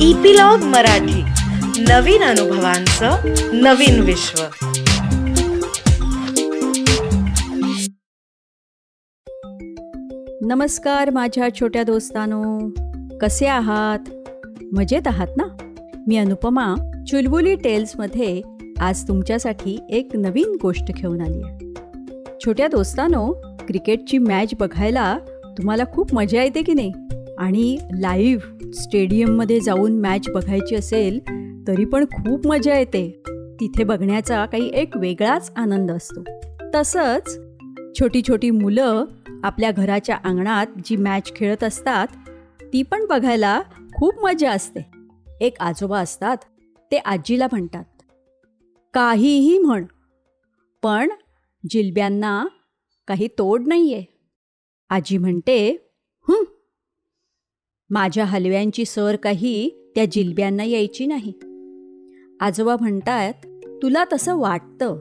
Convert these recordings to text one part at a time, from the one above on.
Epilogue Marathi. नवीन अनुभवांचं नवीन विश्व. नमस्कार माझ्या छोट्या दोस्तानो. कसे आहात? मजेत आहात ना? मी अनुपमा चुलबुली टेल्समध्ये आज तुमच्यासाठी एक नवीन गोष्ट घेऊन आली आहे. छोट्या दोस्तानो क्रिकेटची मॅच बघायला तुम्हाला खूप मजा येते की नाही? आणि लाईव्ह स्टेडियममध्ये जाऊन मॅच बघायची असेल तरी पण खूप मजा येते. तिथे बघण्याचा काही एक वेगळाच आनंद असतो. तसंच छोटी छोटी मुलं आपल्या घराच्या अंगणात जी मॅच खेळत असतात ती पण बघायला खूप मजा असते. एक आजोबा असतात ते आजीला म्हणतात काहीही म्हण पण जिलब्यांना काही तोड नाही आहे आजी म्हणते माझ्या हलव्यांची सर काही त्या जिलब्यांना यायची नाही. आजोबा म्हणतात तुला तसं वाटतं.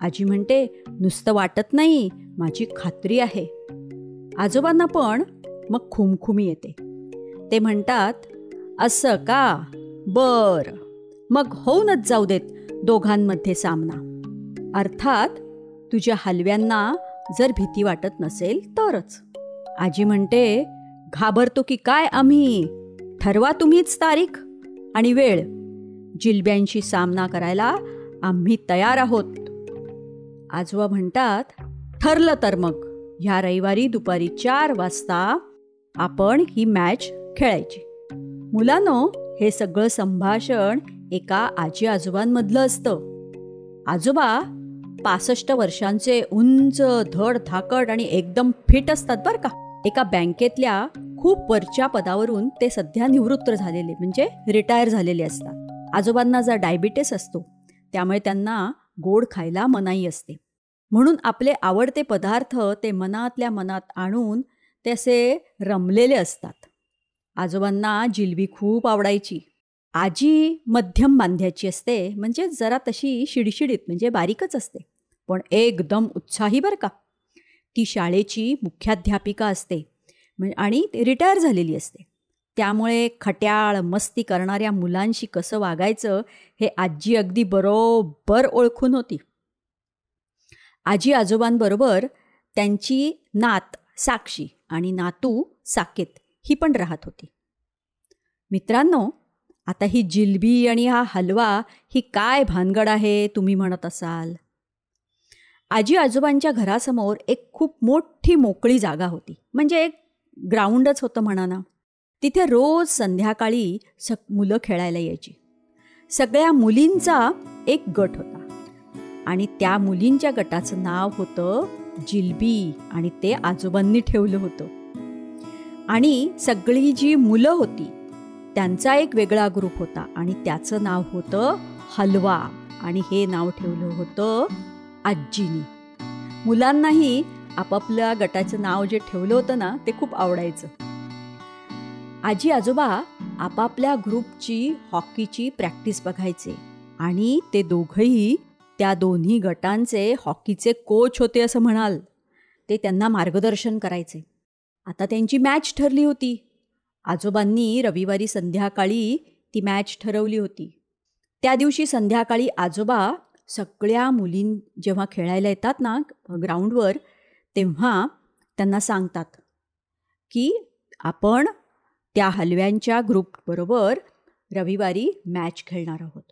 आजी म्हणते नुसतं वाटत नाही माझी खात्री आहे. आजोबांना पण मग खुमखुमी येते. ते म्हणतात असं का? बर. मग होऊनच जाऊ देत दोघांमध्ये सामना. अर्थात तुझ्या हलव्यांना जर भीती वाटत नसेल तरच. आजी म्हणते घाबरतो की काय आम्ही? ठरवा तुम्हीच तारीख आणि वेळ. जिलब्यांशी सामना करायला आम्ही तयार आहोत. आजोबा म्हणतात ठरलं तर मग. ह्या रविवारी दुपारी चार वाजता आपण ही मॅच खेळायची. मुलांनो हे सगळं संभाषण एका आजी आजोबांमधलं असतं. आजोबा पासष्ट वर्षांचे उंच धड धाकड आणि एकदम फिट असतात बरं का. एका बँकेतल्या खूप वरच्या पदावरून ते सध्या निवृत्त झालेले म्हणजे रिटायर झालेले असतात. आजोबांना जर डायबिटीस असतो त्यामुळे त्यांना गोड खायला मनाई असते. म्हणून आपले आवडते पदार्थ ते मनातल्या मनात आणून ते असे रमलेले असतात. आजोबांना जिलबी खूप आवडायची. आजी मध्यम बांध्याची असते म्हणजे जरा तशी शिडशिडीत म्हणजे बारीकच असते. पण एकदम उत्साही बरं का. ती शाळेची मुख्याध्यापिका असते. आणि रिटायर झालेली असते. त्यामुळे खट्याळ मस्ती करणाऱ्या मुलांशी कसं वागायचं हे आजी अगदी बरोबर ओळखून होती. आजी आजोबांबरोबर त्यांची नात साक्षी आणि नातू साकेत ही पण राहत होती. मित्रांनो आता ही जिलबी आणि हा हलवा ही काय भानगड आहे तुम्ही म्हणत असाल? आजी आजोबांच्या घरासमोर एक खूप मोठी मोकळी जागा होती. म्हणजे एक ग्राउंडच होतं म्हणा ना तिथे रोज संध्याकाळी स मुलं खेळायला यायची. सगळ्या मुलींचा एक गट होता. आणि त्या मुलींच्या गटाचं नाव होतं जिलबी आणि ते आजोबांनी ठेवलं होतं. आणि सगळी जी मुलं होती त्यांचा एक वेगळा ग्रुप होता आणि त्याचं नाव होतं हलवा. आणि हे नाव ठेवलं होतं आजीनी मुलांनाही आपापल्या गटाचं नाव जे ठेवलं होतं ना ते खूप आवडायचं. आजी आजोबा आपापल्या ग्रुपची हॉकीची प्रॅक्टिस बघायचे. आणि ते दोघंही त्या दोन्ही गटांचे हॉकीचे कोच होते असं म्हणाल. ते त्यांना मार्गदर्शन करायचे. आता त्यांची मॅच ठरली होती. आजोबांनी रविवारी संध्याकाळी ती मॅच ठरवली होती. त्या दिवशी संध्याकाळी आजोबा सगळ्या मुलीं जेव्हा खेळायला येतात ना ग्राउंडवर तेव्हा त्यांना सांगतात की आपण त्या हलव्यांच्या ग्रुपबरोबर रविवारी मॅच खेळणार आहोत.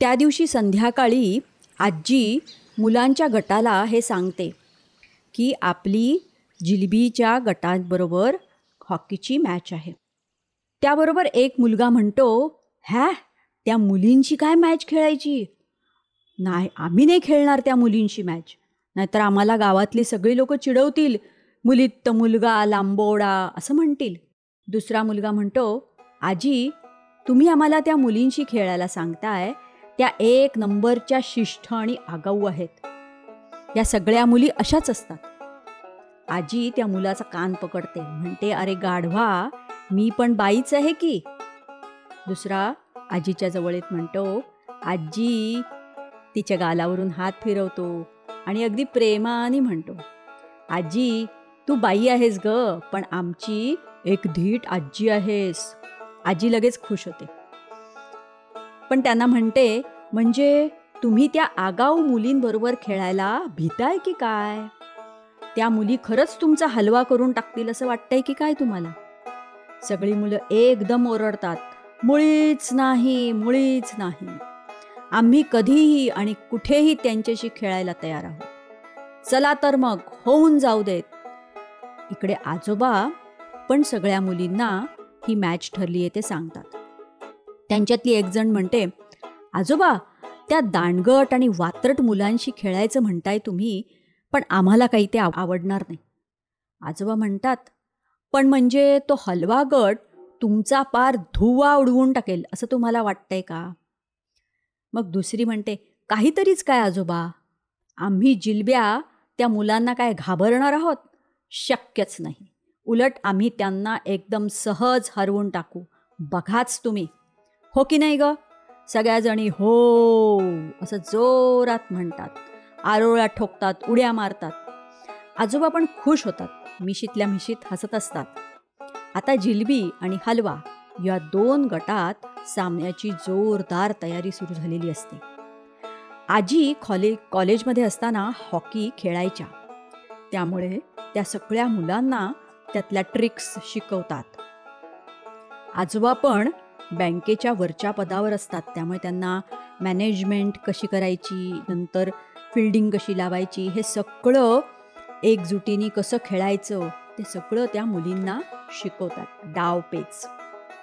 त्या दिवशी संध्याकाळी आजी मुलांच्या गटाला हे सांगते की आपली जिलबीच्या गटांबरोबर हॉकीची मॅच आहे. त्याबरोबर एक मुलगा म्हणतो हॅ त्या मुलींची काय मॅच खेळायची? नाही आम्ही नाही खेळणार त्या मुलींची मॅच नाहीतर आम्हाला गावातली सगळी लोक चिडवतील. मुलीत मुलगा लांबोडा असं म्हणतील. दुसरा मुलगा म्हणतो आजी तुम्ही आम्हाला त्या मुलींशी खेळायला सांगताय त्या एक नंबरच्या शिष्ट आणि आगाऊ आहेत. या सगळ्या मुली अशाच असतात. आजी त्या मुलाचा कान पकडते म्हणते अरे गाढवा मी पण बाईच आहे की. दुसरा आजीच्या जवळ येत म्हणतो आजी तिच्या गालावरून हात फिरवतो आणि अगदी प्रेमाने म्हणतो आजी तू बाई आहेस ग पण आमची एक धीट आजी आहेस. आजी लगेच खुश होते. पण त्यांना म्हणते म्हणजे तुम्ही त्या आगाऊ मुलींबरोबर खेळायला भीताय की काय? त्या मुली खरंच तुमचा हलवा करून टाकतील असं वाटतंय की काय तुम्हाला? सगळी मुलं एकदम ओरडतात मुळीच नाही मुळीच नाही. आम्ही कधीही आणि कुठेही त्यांच्याशी खेळायला तयार आहोत. चला तर मग होऊन जाऊ देत. इकडे आजोबा पण सगळ्या मुलींना ही मॅच ठरली आहे ते सांगतात. त्यांच्यातली एक जण म्हणते आजोबा त्या दांडगट आणि वात्रट मुलांशी खेळायचं म्हणताय तुम्ही पण आम्हाला काही ते आवडणार नाही. आजोबा म्हणतात पण म्हणजे तो हलवा गट तुमचा पार धुवा उडवून टाकेल असं तुम्हाला वाटतंय का? मग दुसरी म्हणते काहीतरीच काय आजोबा आम्ही जिलब्या त्या मुलांना काय घाबरणार आहोत? शक्यच नाही. उलट आम्ही त्यांना एकदम सहज हरवून टाकू. बघाच तुम्ही. हो की नाही ग? सगळ्याजणी हो असं जोरात म्हणतात. आरोळ्या ठोकतात उड्या मारतात. आजोबा पण खुश होतात. मिशीतल्या मिशीत हसत असतात. आता जिलबी आणि हलवा. या दोन गटात सामन्याची जोरदार तयारी सुरू झालेली असते. आजी कॉले कॉलेजमध्ये असताना हॉकी खेळायच्या. त्यामुळे त्या सगळ्या मुलांना त्यातल्या ट्रिक्स शिकवतात. आजोबा पण बँकेच्या वरच्या पदावर असतात. त्यामुळे त्यांना मॅनेजमेंट कशी करायची नंतर फिल्डिंग कशी लावायची हे सगळं एकजुटीने कसं खेळायचं ते सगळं त्या मुलींना शिकवतात. डावपेच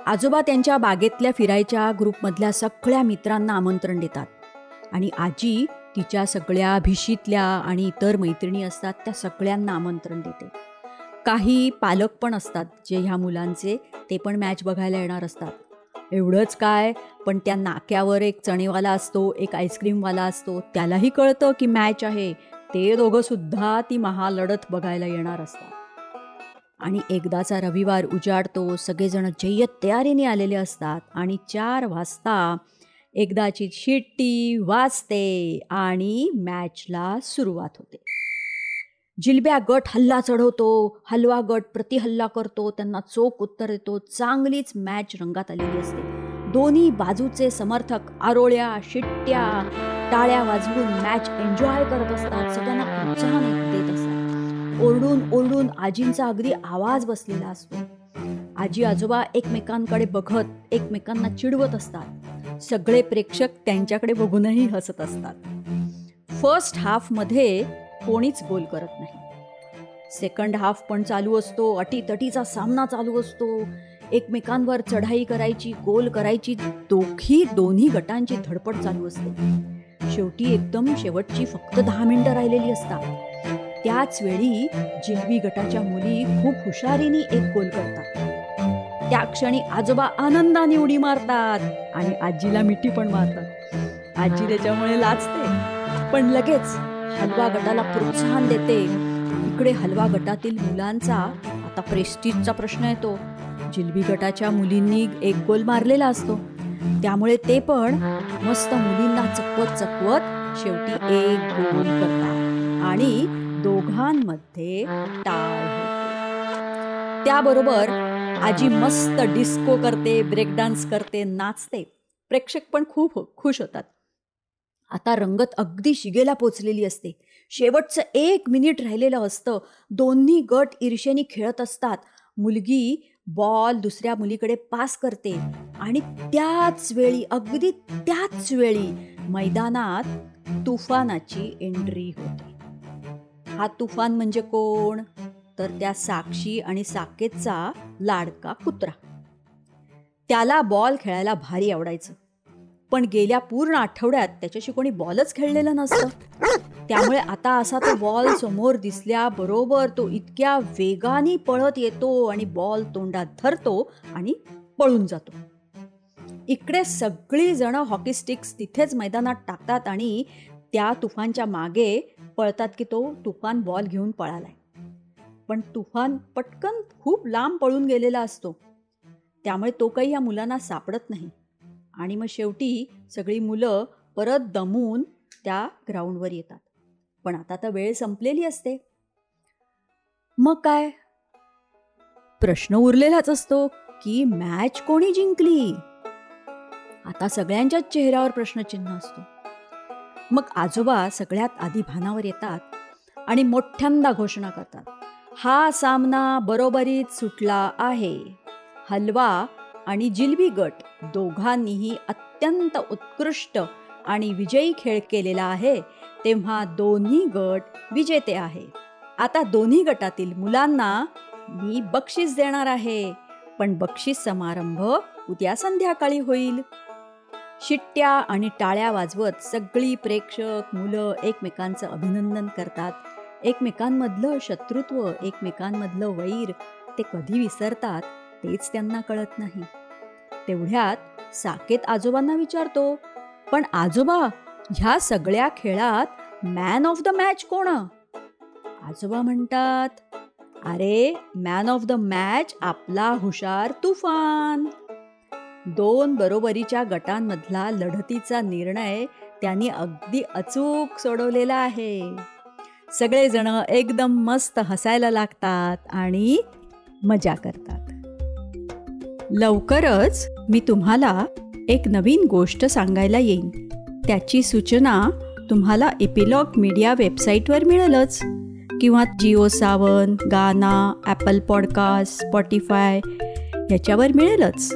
आजोबा त्यांच्या बागेतल्या फिरायच्या ग्रुपमधल्या सगळ्या मित्रांना आमंत्रण देतात. आणि आजी तिच्या सगळ्या भिशीतल्या आणि इतर मैत्रिणी असतात त्या सगळ्यांना आमंत्रण देते. काही पालक पण असतात जे ह्या मुलांचे ते पण मॅच बघायला येणार असतात. एवढंच काय पण त्या नाक्यावर एक चणेवाला असतो एक आईस्क्रीमवाला असतो त्यालाही कळतं की मॅच आहे. ते दोघं सुद्धा ती महालढत बघायला येणार असतात. आणि एकदाचा रविवार उजाडतो सगळेजण जय्यत तयारीने आलेले असतात आणि चार वाजता एकदाची शिट्टी वाजते आणि मॅचला सुरुवात होते. जिलब्या गट हल्ला चढवतो हलवा गट प्रतिहल्ला करतो त्यांना चोख उत्तर देतो चांगलीच मॅच रंगात आलेली असते. दोन्ही बाजूचे समर्थक आरोळ्या शिट्ट्या टाळ्या वाजवून मॅच एन्जॉय करत असतात सगळ्यांना उत्साह देत असतात. ओरडून ओरडून आजींचा अगदी आवाज बसलेला असतो. आजी आजोबा एकमेकांकडे बघत एकमेकांना चिडवत असतात. सगळे प्रेक्षक त्यांच्याकडे बघूनही हसत असतात. फर्स्ट हाफमध्ये कोणीच गोल करत नाही. सेकंड हाफ पण चालू असतो अटीतटीचा सामना चालू असतो. एकमेकांवर चढाई करायची गोल करायची दोघी दोन्ही गटांची धडपड चालू असते. शेवटी एकदम शेवटची फक्त दहा मिनिटं राहिलेली असतात. त्याच वेळी जिलबी गटाच्या मुली खूप हुशारीने एक गोल करतात. त्या क्षणी आजोबा आनंदाने उडी मारतात आणि आजीला मिठी पण मारतात. आजी त्याच्यामुळे लाचते पण लगेच हलवा गटाला प्रोत्साहन देते. इकडे हलवा गटातील मुलांचा आता प्रेस्टिजचा प्रश्न येतो. जिलबी गटाच्या मुलींनी एक गोल मारलेला असतो. त्यामुळे ते पण मस्त मुलींना चकवत चकवत शेवटी एक गोल करतात. आणि दोघांमध्ये टाळ होते. त्याबरोबर आजी मस्त डिस्को करते ब्रेक डान्स करते नाचते. प्रेक्षक पण खूप खुश होतात. आता रंगत अगदी शिगेला पोचलेली असते. शेवटचं एक मिनिट राहिलेलं असतं. दोन्ही गट ईर्षेने खेळत असतात. मुलगी बॉल दुसऱ्या मुलीकडे पास करते. आणि त्याच वेळी अगदी त्याच वेळी मैदानात तुफानाची एंट्री होते. हा तुफान म्हणजे कोण? तर त्या साक्षी आणि साकेतचा लाडका कुत्रा. त्याला बॉल खेळायला भारी आवडायचं. पण गेल्या पूर्ण आठवड्यात त्याच्याशी कोणी बॉलच खेळलेलं नसतं. त्यामुळे आता असा तो बॉल समोर दिसल्याबरोबर तो इतक्या वेगाने पळत येतो आणि बॉल तोंडात धरतो आणि पळून जातो. इकडे सगळी जण हॉकी स्टिक्स तिथेच मैदानात टाकतात आणि त्या तुफानच्या मागे पळतात की तो तुफान बॉल घेऊन पळालाय. पण तुफान पटकन खूप लांब पळून गेलेला असतो. त्यामुळे तो काही या मुलांना सापडत नाही. आणि मग शेवटी सगळी मुलं परत दमून त्या ग्राउंडवर येतात. पण आता तर वेळ संपलेली असते. मग काय? प्रश्न उरलेलाच असतो की मॅच कोणी जिंकली? आता सगळ्यांच्याच चेहऱ्यावर प्रश्नचिन्ह असतो. मग आजोबा सगळ्यात आधी भानावर येतात आणि मोठ्यांदा घोषणा करतात. हा सामना बरोबरीत सुटला आहे. हलवा आणि जिलबी गट दोघांनीही अत्यंत उत्कृष्ट आणि विजयी खेळ केलेला आहे तेव्हा दोन्ही गट विजेते आहे. आता दोन्ही गटातील मुलांना मी बक्षीस देणार आहे. पण बक्षीस समारंभ उद्या संध्याकाळी होईल. शिट्ट्या आणि टाळ्या वाजवत सगळी प्रेक्षक मुलं एकमेकांचं अभिनंदन करतात. एकमेकांमधलं शत्रुत्व एकमेकांमधलं वैर ते कधी विसरतात तेच त्यांना कळत नाही. तेवढ्यात साकेत आजोबांना विचारतो पण आजोबा ह्या सगळ्या खेळात मॅन ऑफ द मॅच कोण? आजोबा म्हणतात अरे मॅन ऑफ द मॅच आपला हुशार तुफान. दोन बरोबरीच्या गटांमधला लढतीचा निर्णय त्यांनी अगदी अचूक सोडवलेला आहे. सगळेजण एकदम मस्त हसायला लागतात आणि मजा करतात. लवकरच मी तुम्हाला एक नवीन गोष्ट सांगायला येईन. त्याची सूचना तुम्हाला एपिलॉग मीडिया वेबसाईटवर मिळेलच. किंवा जिओ सावन गाना ॲपल पॉडकास्ट स्पॉटीफाय ह्याच्यावर मिळेलच.